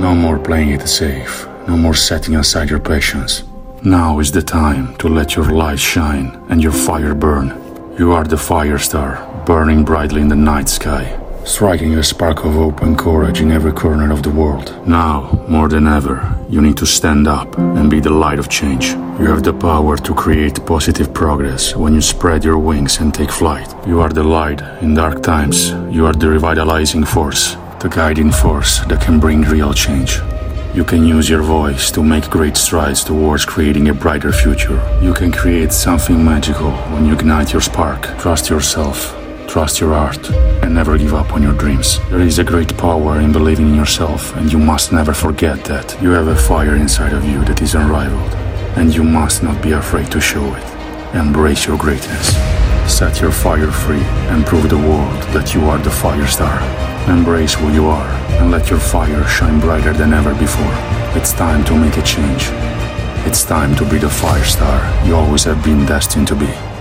No more playing it safe. No more setting aside your passions. Now is the time to let your light shine and your fire burn. You are the fire star, burning brightly in the night sky, striking a spark of hope and courage in every corner of the world. Now, more than ever, you need to stand up and be the light of change. You have the power to create positive progress when you spread your wings and take flight. You are the light in dark times. You are the revitalizing force, the guiding force that can bring real change. You can use your voice to make great strides towards creating a brighter future. You can create something magical when you ignite your spark. Trust yourself, trust your art, and never give up on your dreams. There is a great power in believing in yourself, and you must never forget that. You have a fire inside of you that is unrivaled, and you must not be afraid to show it. Embrace your greatness. Set your fire free and prove the world that you are the fire star. Embrace who you are and let your fire shine brighter than ever before. It's time to make a change. It's time to be the fire star you always have been destined to be.